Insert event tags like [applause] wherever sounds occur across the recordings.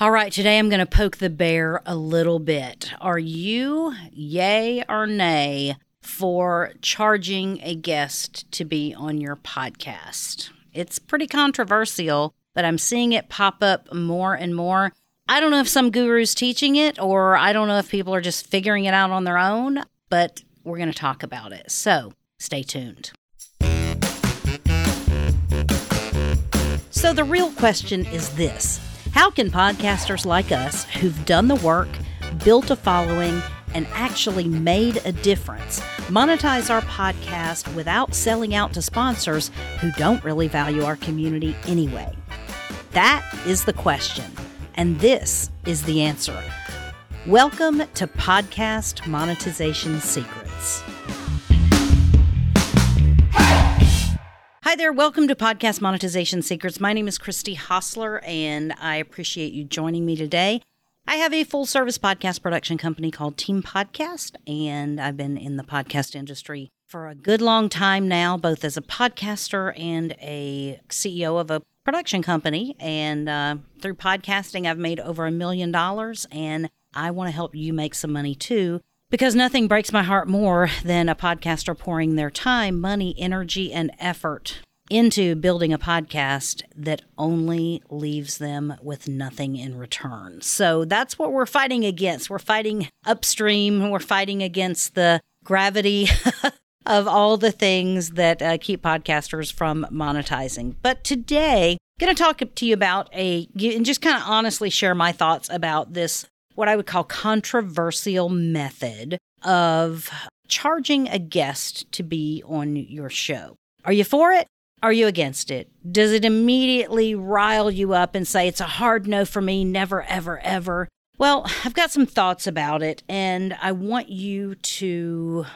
All right, today I'm going to poke the bear a little bit. Are you yay or nay for charging a guest to be on your podcast? It's pretty controversial, but I'm seeing it pop up more and more. I don't know if some guru's teaching it or I don't know if people are just figuring it out on their own, but we're going to talk about it. So stay tuned. So, the real question is this how can podcasters like us, who've done the work, built a following, and actually made a difference, monetize our podcast without selling out to sponsors who don't really value our community anyway? That is the question, and this is the answer. Welcome to Podcast Monetization Secrets. Hi there. Welcome to Podcast Monetization Secrets. My name is Christy Hostler, and I appreciate you joining me today. I have a full service podcast production company called Team Podcast, and I've been in the podcast industry for a good long time now, both as a podcaster and a CEO of a production company. And uh, through podcasting, I've made over a million dollars, and I want to help you make some money too because nothing breaks my heart more than a podcaster pouring their time, money, energy, and effort into building a podcast that only leaves them with nothing in return. So that's what we're fighting against. We're fighting upstream, we're fighting against the gravity [laughs] of all the things that uh, keep podcasters from monetizing. But today, I'm going to talk to you about a and just kind of honestly share my thoughts about this what I would call controversial method of charging a guest to be on your show. Are you for it? Are you against it? Does it immediately rile you up and say it's a hard no for me, never, ever, ever? Well, I've got some thoughts about it, and I want you to,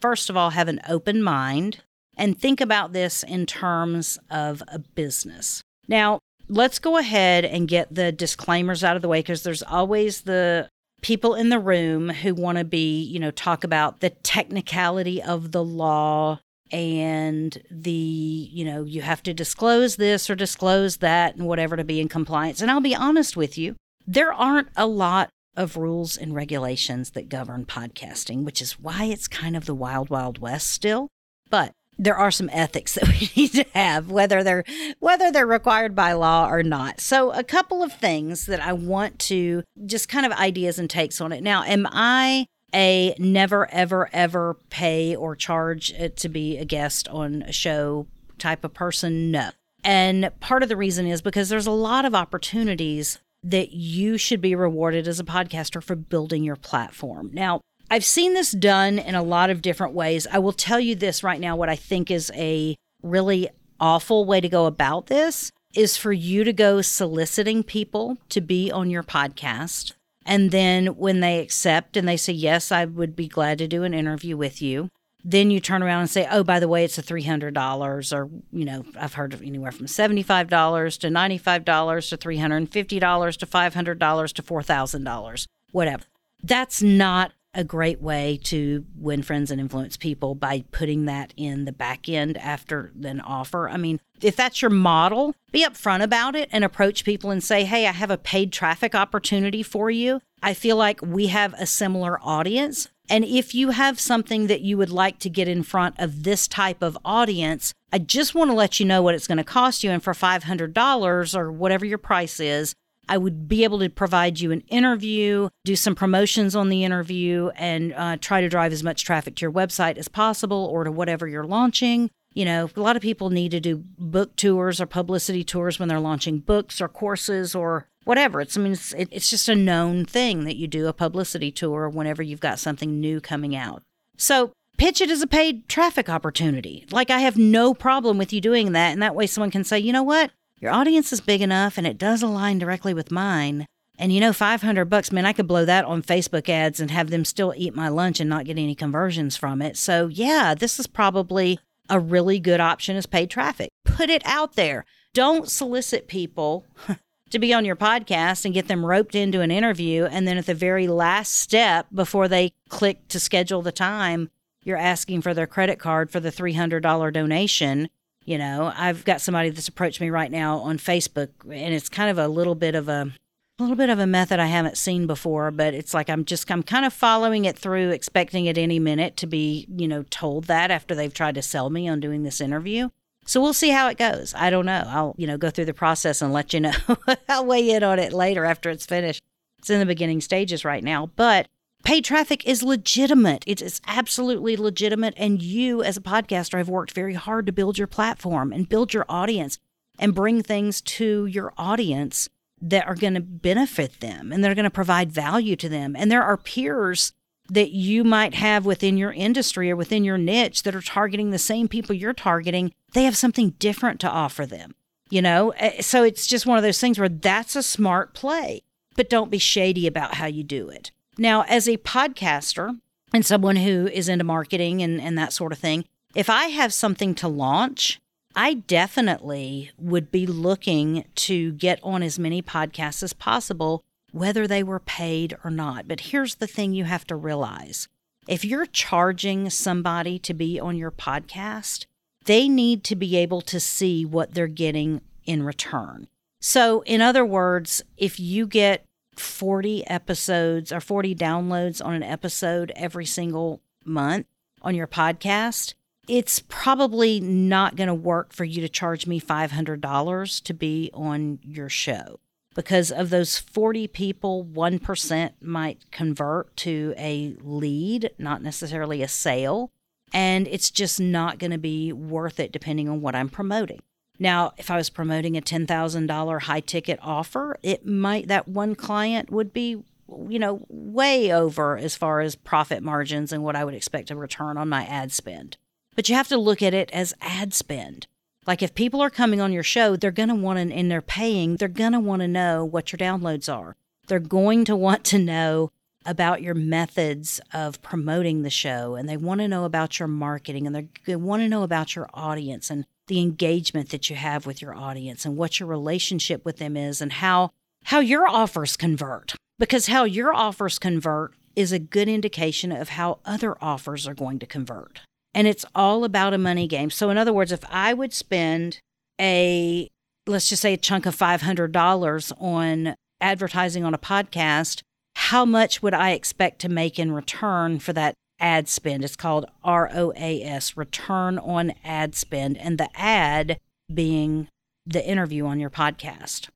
first of all, have an open mind and think about this in terms of a business. Now, let's go ahead and get the disclaimers out of the way because there's always the people in the room who want to be, you know, talk about the technicality of the law and the, you know, you have to disclose this or disclose that and whatever to be in compliance. And I'll be honest with you, there aren't a lot of rules and regulations that govern podcasting, which is why it's kind of the wild, wild west still. But there are some ethics that [laughs] we need to have whether they're whether they're required by law or not. So a couple of things that i want to just kind of ideas and takes on it. Now am i a never ever ever pay or charge uh, to be a guest on a show type of person? No. And part of the reason is because there's a lot of opportunities that you should be rewarded as a podcaster for building your platform. Now I've seen this done in a lot of different ways. I will tell you this right now what I think is a really awful way to go about this is for you to go soliciting people to be on your podcast. And then when they accept and they say, Yes, I would be glad to do an interview with you, then you turn around and say, Oh, by the way, it's a $300, or, you know, I've heard of anywhere from $75 to $95 to $350 to $500 to $4,000, whatever. That's not a great way to win friends and influence people by putting that in the back end after an offer. I mean, if that's your model, be upfront about it and approach people and say, Hey, I have a paid traffic opportunity for you. I feel like we have a similar audience. And if you have something that you would like to get in front of this type of audience, I just want to let you know what it's going to cost you. And for $500 or whatever your price is, I would be able to provide you an interview, do some promotions on the interview, and uh, try to drive as much traffic to your website as possible or to whatever you're launching. You know, a lot of people need to do book tours or publicity tours when they're launching books or courses or whatever. It's I mean it's, it, it's just a known thing that you do a publicity tour whenever you've got something new coming out. So pitch it as a paid traffic opportunity. Like I have no problem with you doing that, and that way someone can say, you know what, your audience is big enough and it does align directly with mine. And you know, 500 bucks, man, I could blow that on Facebook ads and have them still eat my lunch and not get any conversions from it. So, yeah, this is probably a really good option as paid traffic. Put it out there. Don't solicit people [laughs] to be on your podcast and get them roped into an interview. And then at the very last step, before they click to schedule the time, you're asking for their credit card for the $300 donation you know, I've got somebody that's approached me right now on Facebook, and it's kind of a little bit of a a little bit of a method I haven't seen before, but it's like I'm just I'm kind of following it through, expecting at any minute to be, you know, told that after they've tried to sell me on doing this interview. So we'll see how it goes. I don't know. I'll, you know, go through the process and let you know. [laughs] I'll weigh in on it later after it's finished. It's in the beginning stages right now, but paid traffic is legitimate. It is absolutely legitimate. And you, as a podcaster, have worked very hard to build your platform and build your audience and bring things to your audience that are going to benefit them and they're going to provide value to them. And there are peers that you might have within your industry or within your niche that are targeting the same people you're targeting. They have something different to offer them, you know? Eh, so it's just one of those things where that's a smart play, but don't be shady about how you do it. Now, as a podcaster and someone who is into marketing and, and that sort of thing, if I have something to launch, I definitely would be looking to get on as many podcasts as possible, whether they were paid or not. But here's the thing you have to realize if you're charging somebody to be on your podcast, they need to be able to see what they're getting in return. So, in other words, if you get 40 episodes or 40 downloads on an episode every single month on your podcast, it's probably not going to work for you to charge me $500 to be on your show because of those 40 people, 1% might convert to a lead, not necessarily a sale. And it's just not going to be worth it depending on what I'm promoting. Now, if I was promoting a $10,000 high ticket offer, it might, that one client would be, you know, way over as far as profit margins and what I would expect to return on my ad spend. But you have to look at it as ad spend. Like if people are coming on your show, they're going to want to, and they're paying, they're going to want to know what your downloads are. They're going to want to know about your methods of promoting the show and they want to know about your marketing and they want to know about your audience and the engagement that you have with your audience and what your relationship with them is and how how your offers convert because how your offers convert is a good indication of how other offers are going to convert and it's all about a money game. So, in other words, if I would spend a, let's just say, a chunk of $500 on advertising on a podcast, how much would I expect to make in return for that ad spend? It's called ROAS, return on ad spend, and the ad being the interview on your podcast.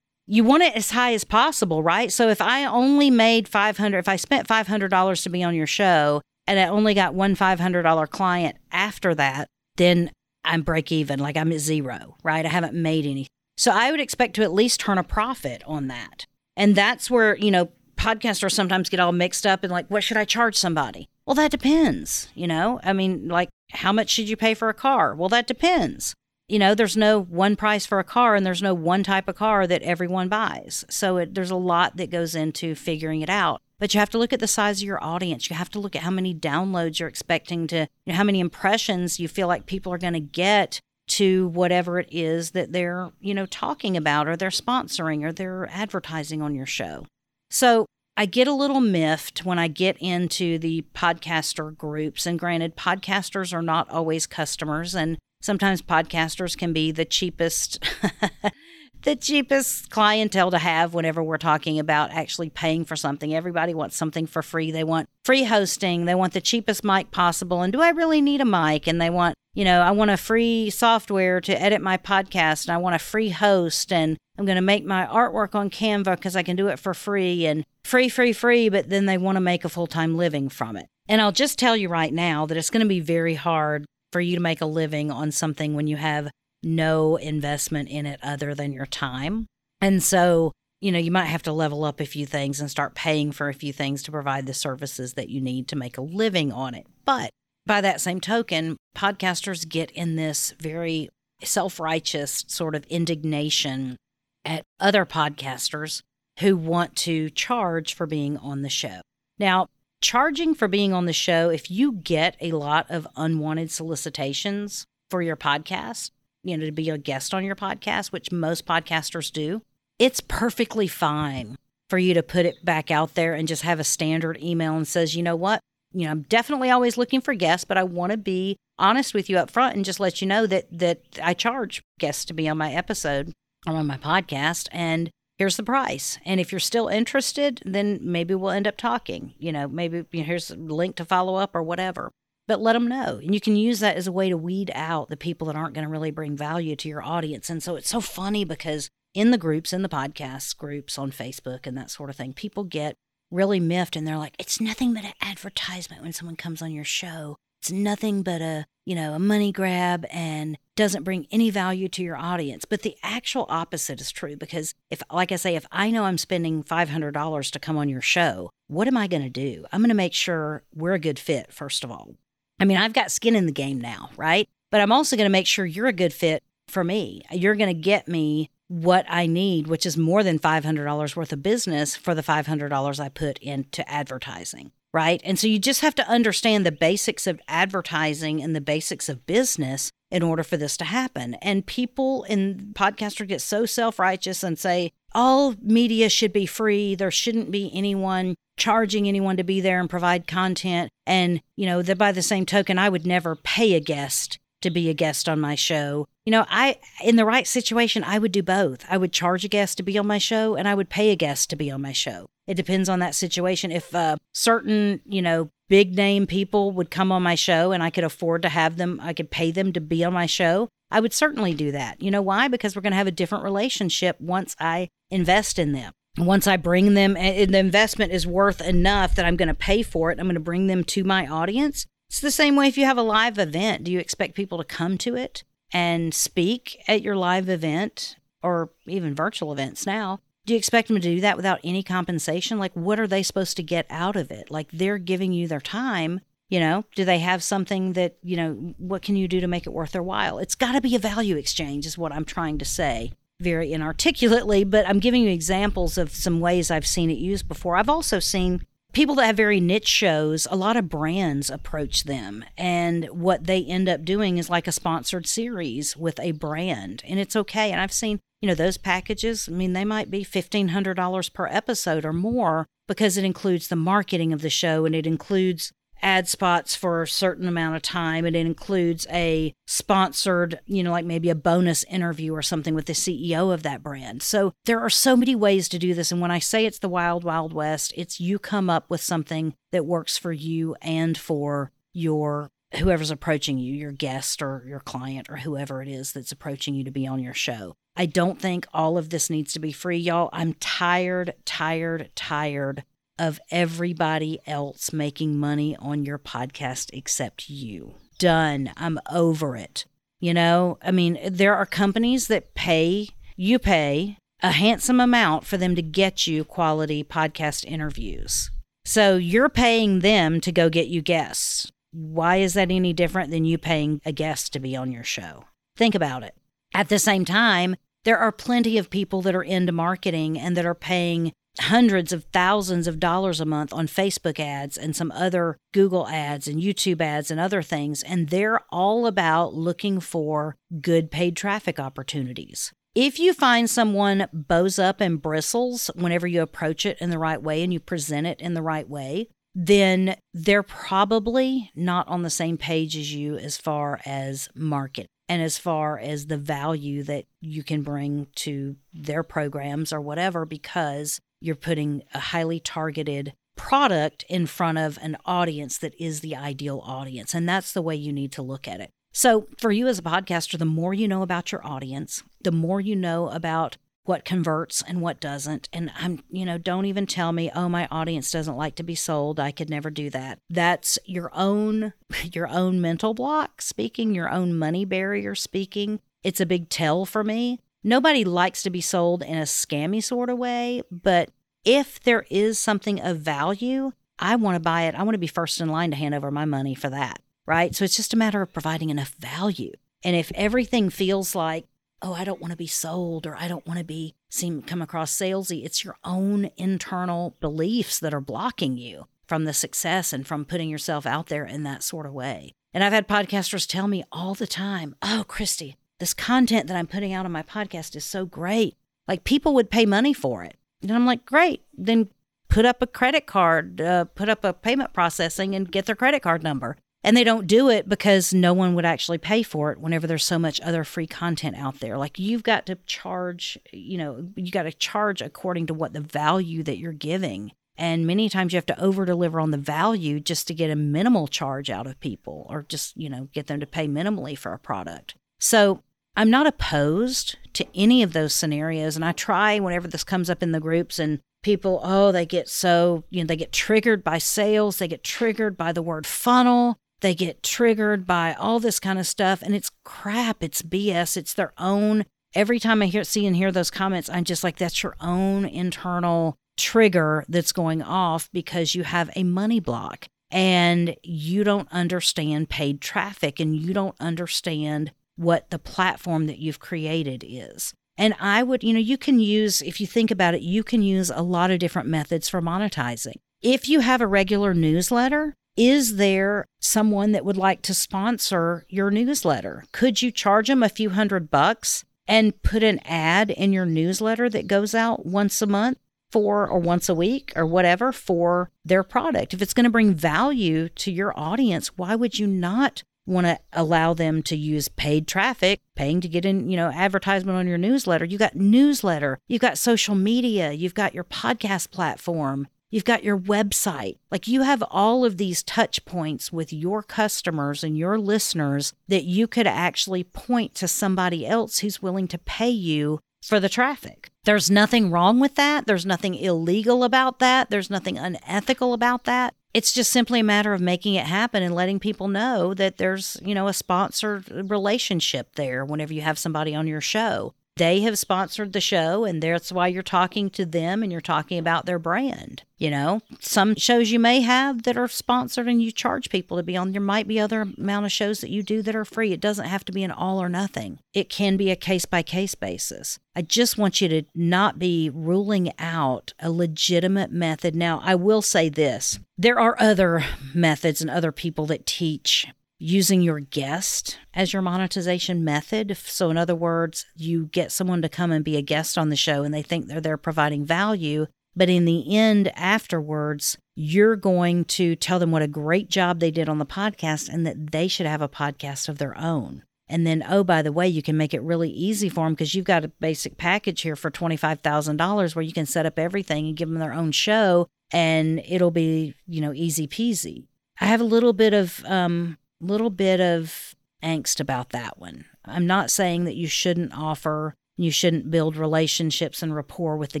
You want it as high as possible, right? So if I only made 500, if I spent $500 to be on your show and I only got one $500 client after that, then I'm break even, like I'm at zero, right? I haven't made any. So I would expect to at least turn a profit on that. And that's where, you know, podcasters sometimes get all mixed up and like, what should I charge somebody? Well, that depends, you know? I mean, like, how much should you pay for a car? Well, that depends. You know, there's no one price for a car and there's no one type of car that everyone buys. So it, there's a lot that goes into figuring it out. But you have to look at the size of your audience. You have to look at how many downloads you're expecting to, you know, how many impressions you feel like people are going to get to whatever it is that they're, you know, talking about or they're sponsoring or they're advertising on your show. So I get a little miffed when I get into the podcaster groups. And granted, podcasters are not always customers, and sometimes podcasters can be the cheapest [laughs] the cheapest clientele to have whenever we're talking about actually paying for something. Everybody wants something for free. They want free hosting. They want the cheapest mic possible. And do I really need a mic? And they want, you know, I want a free software to edit my podcast and I want a free host and I'm going to make my artwork on Canva because I can do it for free and free, free, free. But then they want to make a full time living from it. And I'll just tell you right now that it's going to be very hard for you to make a living on something when you have no investment in it other than your time. And so, you know, you might have to level up a few things and start paying for a few things to provide the services that you need to make a living on it. But by that same token, podcasters get in this very self righteous sort of indignation at other podcasters who want to charge for being on the show. Now, charging for being on the show, if you get a lot of unwanted solicitations for your podcast, you know, to be a guest on your podcast, which most podcasters do, it's perfectly fine for you to put it back out there and just have a standard email and says, you know what? You know, I'm definitely always looking for guests, but I want to be honest with you up front and just let you know that that I charge guests to be on my episode or on my podcast. And here's the price. And if you're still interested, then maybe we'll end up talking. You know, maybe you know, here's a link to follow up or whatever. But let them know. And you can use that as a way to weed out the people that aren't going to really bring value to your audience. And so it's so funny because in the groups, in the podcast groups on Facebook and that sort of thing, people get really miffed and they're like, it's nothing but an advertisement when someone comes on your show. It's nothing but a, you know, a money grab and doesn't bring any value to your audience. But the actual opposite is true because if, like I say, if I know I'm spending $500 to come on your show, what am I going to do? I'm going to make sure we're a good fit, first of all. I mean, I've got skin in the game now, right? But I'm also going to make sure you're a good fit for me. You're going to get me what I need, which is more than $500 worth of business for the $500 I put into advertising right? And so you just have to understand the basics of advertising and the basics of business in order for this to happen. And people in podcaster get so self-righteous and say all media should be free. There shouldn't be anyone charging anyone to be there and provide content. And, you know, that by the same token, I would never pay a guest to be a guest on my show. You know, I in the right situation, I would do both. I would charge a guest to be on my show and I would pay a guest to be on my show. It depends on that situation. If uh, certain, you know, big name people would come on my show and I could afford to have them, I could pay them to be on my show, I would certainly do that. You know why? Because we're going to have a different relationship once I invest in them. Once I bring them, and the investment is worth enough that I'm going to pay for it, I'm going to bring them to my audience. It's the same way if you have a live event. Do you expect people to come to it and speak at your live event or even virtual events now? Do you expect them to do that without any compensation? Like, what are they supposed to get out of it? Like, they're giving you their time. You know, do they have something that, you know, what can you do to make it worth their while? It's got to be a value exchange, is what I'm trying to say very inarticulately, but I'm giving you examples of some ways I've seen it used before. I've also seen people that have very niche shows, a lot of brands approach them. And what they end up doing is like a sponsored series with a brand. And it's okay. And I've seen you know, those packages, I mean, they might be $1,500 per episode or more because it includes the marketing of the show and it includes ad spots for a certain amount of time and it includes a sponsored, you know, like maybe a bonus interview or something with the CEO of that brand. So there are so many ways to do this. And when I say it's the wild, wild west, it's you come up with something that works for you and for your whoever's approaching you, your guest or your client or whoever it is that's approaching you to be on your show. I don't think all of this needs to be free, y'all. I'm tired, tired, tired of everybody else making money on your podcast except you. Done. I'm over it. You know, I mean, there are companies that pay, you pay a handsome amount for them to get you quality podcast interviews. So you're paying them to go get you guests. Why is that any different than you paying a guest to be on your show? Think about it. At the same time, there are plenty of people that are into marketing and that are paying hundreds of thousands of dollars a month on Facebook ads and some other Google ads and YouTube ads and other things. And they're all about looking for good paid traffic opportunities. If you find someone bows up and bristles whenever you approach it in the right way and you present it in the right way, then they're probably not on the same page as you as far as market and as far as the value that you can bring to their programs or whatever because you're putting a highly targeted product in front of an audience that is the ideal audience and that's the way you need to look at it. So, for you as a podcaster, the more you know about your audience, the more you know about what converts and what doesn't. And I'm, you know, don't even tell me, oh, my audience doesn't like to be sold. I could never do that. That's your own, [laughs] your own mental block speaking, your own money barrier speaking. It's a big tell for me. Nobody likes to be sold in a scammy sort of way, but if there is something of value, I want to buy it. I want to be first in line to hand over my money for that, right? So it's just a matter of providing enough value. And if everything feels like oh, I don't want to be sold or I don't want to be seem come across salesy. It's your own internal beliefs that are blocking you from the success and from putting yourself out there in that sort of way. And I've had podcasters tell me all the time, "Oh, Christy, this content that I'm putting out on my podcast is so great. Like people would pay money for it." And I'm like, "Great. Then put up a credit card, uh, put up a payment processing and get their credit card number." And they don't do it because no one would actually pay for it whenever there's so much other free content out there. Like you've got to charge, you know, you got to charge according to what the value that you're giving. And many times you have to over deliver on the value just to get a minimal charge out of people or just, you know, get them to pay minimally for a product. So I'm not opposed to any of those scenarios. And I try whenever this comes up in the groups and people, oh, they get so, you know, they get triggered by sales, they get triggered by the word funnel, they get triggered by all this kind of stuff. And it's crap, it's BS, it's their own. Every time I hear, see and hear those comments, I'm just like, that's your own internal trigger that's going off because you have a money block and you don't understand paid traffic and you don't understand what the platform that you've created is. And I would, you know, you can use, if you think about it, you can use a lot of different methods for monetizing. If you have a regular newsletter, is there someone that would like to sponsor your newsletter? Could you charge them a few hundred bucks and put an ad in your newsletter that goes out once a month for or once a week or whatever for their product? If it's going to bring value to your audience, why would you not want to allow them to use paid traffic, paying to get in, you know, advertisement on your newsletter. You got newsletter, you've got social media, you've got your podcast platform, you've got your website. Like you have all of these touch points with your customers and your listeners that you could actually point to somebody else who's willing to pay you for the traffic. There's nothing wrong with that. There's nothing illegal about that. There's nothing unethical about that it's just simply a matter of making it happen and letting people know that there's, you know, a sponsored relationship there whenever you have somebody on your show. They have sponsored the show, and that's why you're talking to them and you're talking about their brand. You know, some shows you may have that are sponsored and you charge people to be on. There might be other amount of shows that you do that are free. It doesn't have to be an all or nothing. It can be a case by case basis. I just want you to not be ruling out a legitimate method. Now, I will say this there are other methods and other people that teach using your guest as your monetization method. So, in other words, you get someone to come and be a guest on the show and they think they're there providing value. But in the end, afterwards, you're going to tell them what a great job they did on the podcast and that they should have a podcast of their own. And then, oh, by the way, you can make it really easy for them because you've got a basic package here for $25,000 where you can set up everything and give them their own show and it'll be, you know, easy peasy. I have a little bit of um, little bit of angst about that one. I'm not saying that you shouldn't offer, you shouldn't build relationships and rapport with the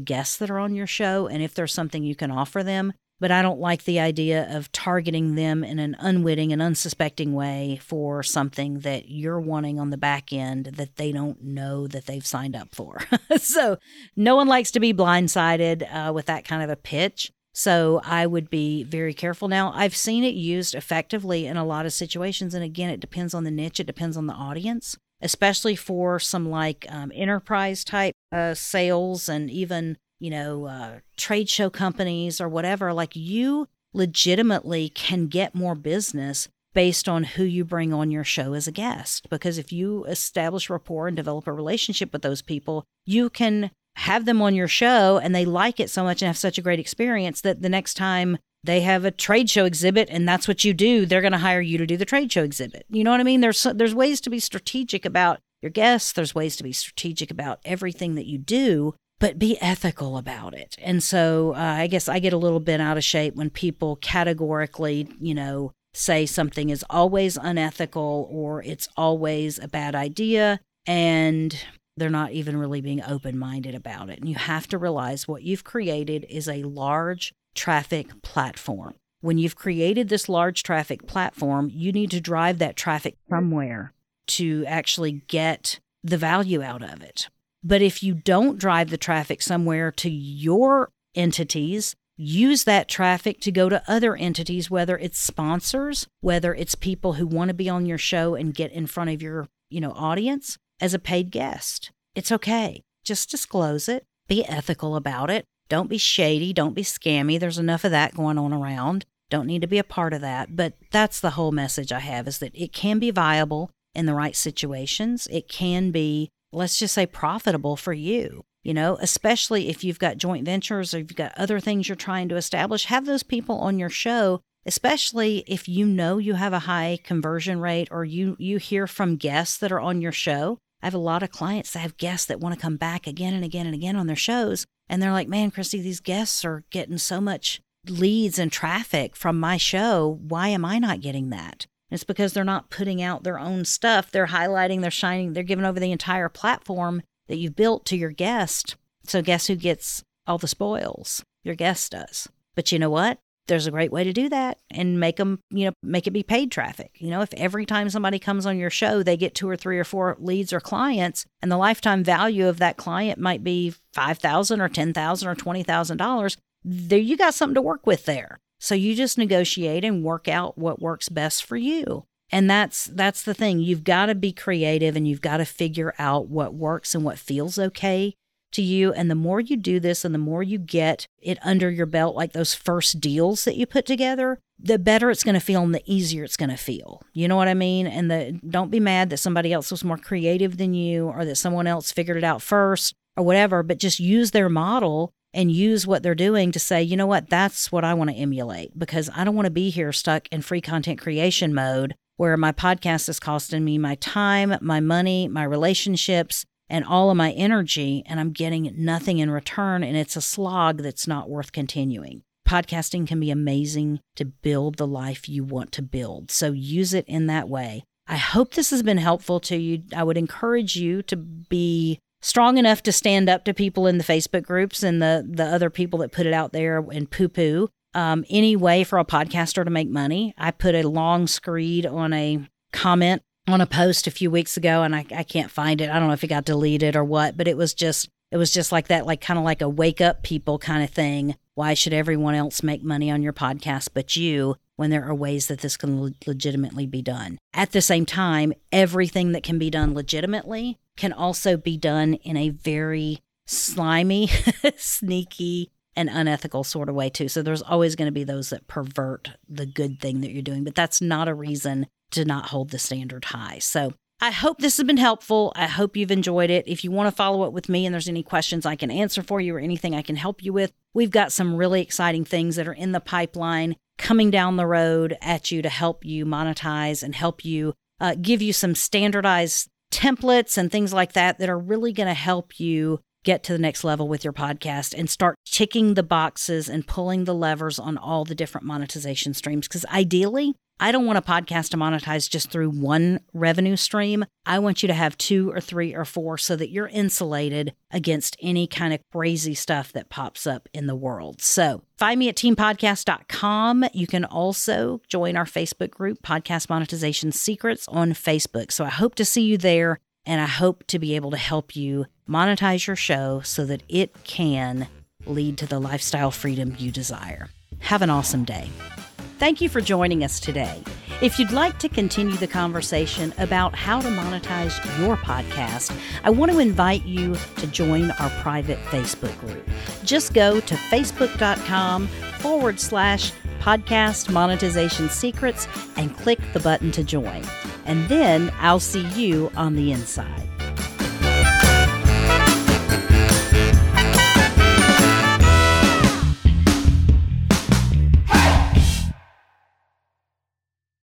guests that are on your show. And if there's something you can offer them, but I don't like the idea of targeting them in an unwitting and unsuspecting way for something that you're wanting on the back end that they don't know that they've signed up for. [laughs] so, no one likes to be blindsided uh, with that kind of a pitch. So I would be very careful. Now, I've seen it used effectively in a lot of situations. And again, it depends on the niche, it depends on the audience, especially for some like um, enterprise type uh, sales and even, you know, uh, trade show companies or whatever. Like you legitimately can get more business based on who you bring on your show as a guest. Because if you establish rapport and develop a relationship with those people, you can have them on your show and they like it so much and have such a great experience that the next time they have a trade show exhibit and that's what you do, they're going to hire you to do the trade show exhibit. You know what I mean? There's there's ways to be strategic about your guests, there's ways to be strategic about everything that you do, but be ethical about it. And so uh, I guess I get a little bit out of shape when people categorically, you know, say something is always unethical or it's always a bad idea and they're not even really being open minded about it. And you have to realize what you've created is a large traffic platform. When you've created this large traffic platform, you need to drive that traffic somewhere to actually get the value out of it. But if you don't drive the traffic somewhere to your entities, use that traffic to go to other entities, whether it's sponsors, whether it's people who want to be on your show and get in front of your, you know, audience, as a paid guest. It's okay. Just disclose it. Be ethical about it. Don't be shady. Don't be scammy. There's enough of that going on around. Don't need to be a part of that. But that's the whole message I have is that it can be viable in the right situations. It can be, let's just say, profitable for you. You know, especially if you've got joint ventures or you've got other things you're trying to establish, have those people on your show especially if you know you have a high conversion rate or you you hear from guests that are on your show. I have a lot of clients that have guests that want to come back again and again and again on their shows and they're like, "Man, Christy, these guests are getting so much leads and traffic from my show. Why am I not getting that?" It's because they're not putting out their own stuff. They're highlighting, they're shining, they're giving over the entire platform that you've built to your guest. So, guess who gets all the spoils? Your guest does. But you know what? There's a great way to do that and make them, you know, make it be paid traffic. You know, if every time somebody comes on your show, they get two or three or four leads or clients, and the lifetime value of that client might be five thousand or ten thousand or twenty thousand dollars, there you got something to work with there. So you just negotiate and work out what works best for you. And that's that's the thing. You've got to be creative and you've got to figure out what works and what feels okay to you. And the more you do this and the more you get it under your belt, like those first deals that you put together, the better it's going to feel and the easier it's going to feel. You know what I mean? And the don't be mad that somebody else was more creative than you or that someone else figured it out first or whatever, but just use their model and use what they're doing to say, you know what, that's what I want to emulate because I don't want to be here stuck in free content creation mode where my podcast is costing me my time, my money, my relationships, and all of my energy, and I'm getting nothing in return. And it's a slog that's not worth continuing. Podcasting can be amazing to build the life you want to build. So use it in that way. I hope this has been helpful to you. I would encourage you to be strong enough to stand up to people in the Facebook groups and the the other people that put it out there and poo poo. Um, any way for a podcaster to make money. I put a long screed on a comment on a post a few weeks ago, and I, I can't find it. I don't know if it got deleted or what, but it was just it was just like that, like kind of like a wake up people kind of thing. Why should everyone else make money on your podcast but you? when there are ways that this can legitimately be done. At the same time, everything that can be done legitimately can also be done in a very slimy, [laughs] sneaky, and unethical sort of way, too. So there's always going to be those that pervert the good thing that you're doing, but that's not a reason to not hold the standard high. So I hope this has been helpful. I hope you've enjoyed it. If you want to follow up with me and there's any questions I can answer for you or anything I can help you with, we've got some really exciting things that are in the pipeline coming down the road at you to help you monetize and help you uh, give you some standardized templates and things like that that are really going to help you get to the next level with your podcast and start ticking the boxes and pulling the levers on all the different monetization streams. Because ideally, I don't want a podcast to monetize just through one revenue stream. I want you to have two or three or four so that you're insulated against any kind of crazy stuff that pops up in the world. So find me at teampodcast.com. You can also join our Facebook group, Podcast Monetization Secrets, on Facebook. So I hope to see you there and I hope to be able to help you monetize your show so that it can lead to the lifestyle freedom you desire. Have an awesome day. Thank you for joining us today. If you'd like to continue the conversation about how to monetize your podcast, I want to invite you to join our private Facebook group. Just go to facebook.com forward slash podcast monetization secrets and click the button to join. And then I'll see you on the inside.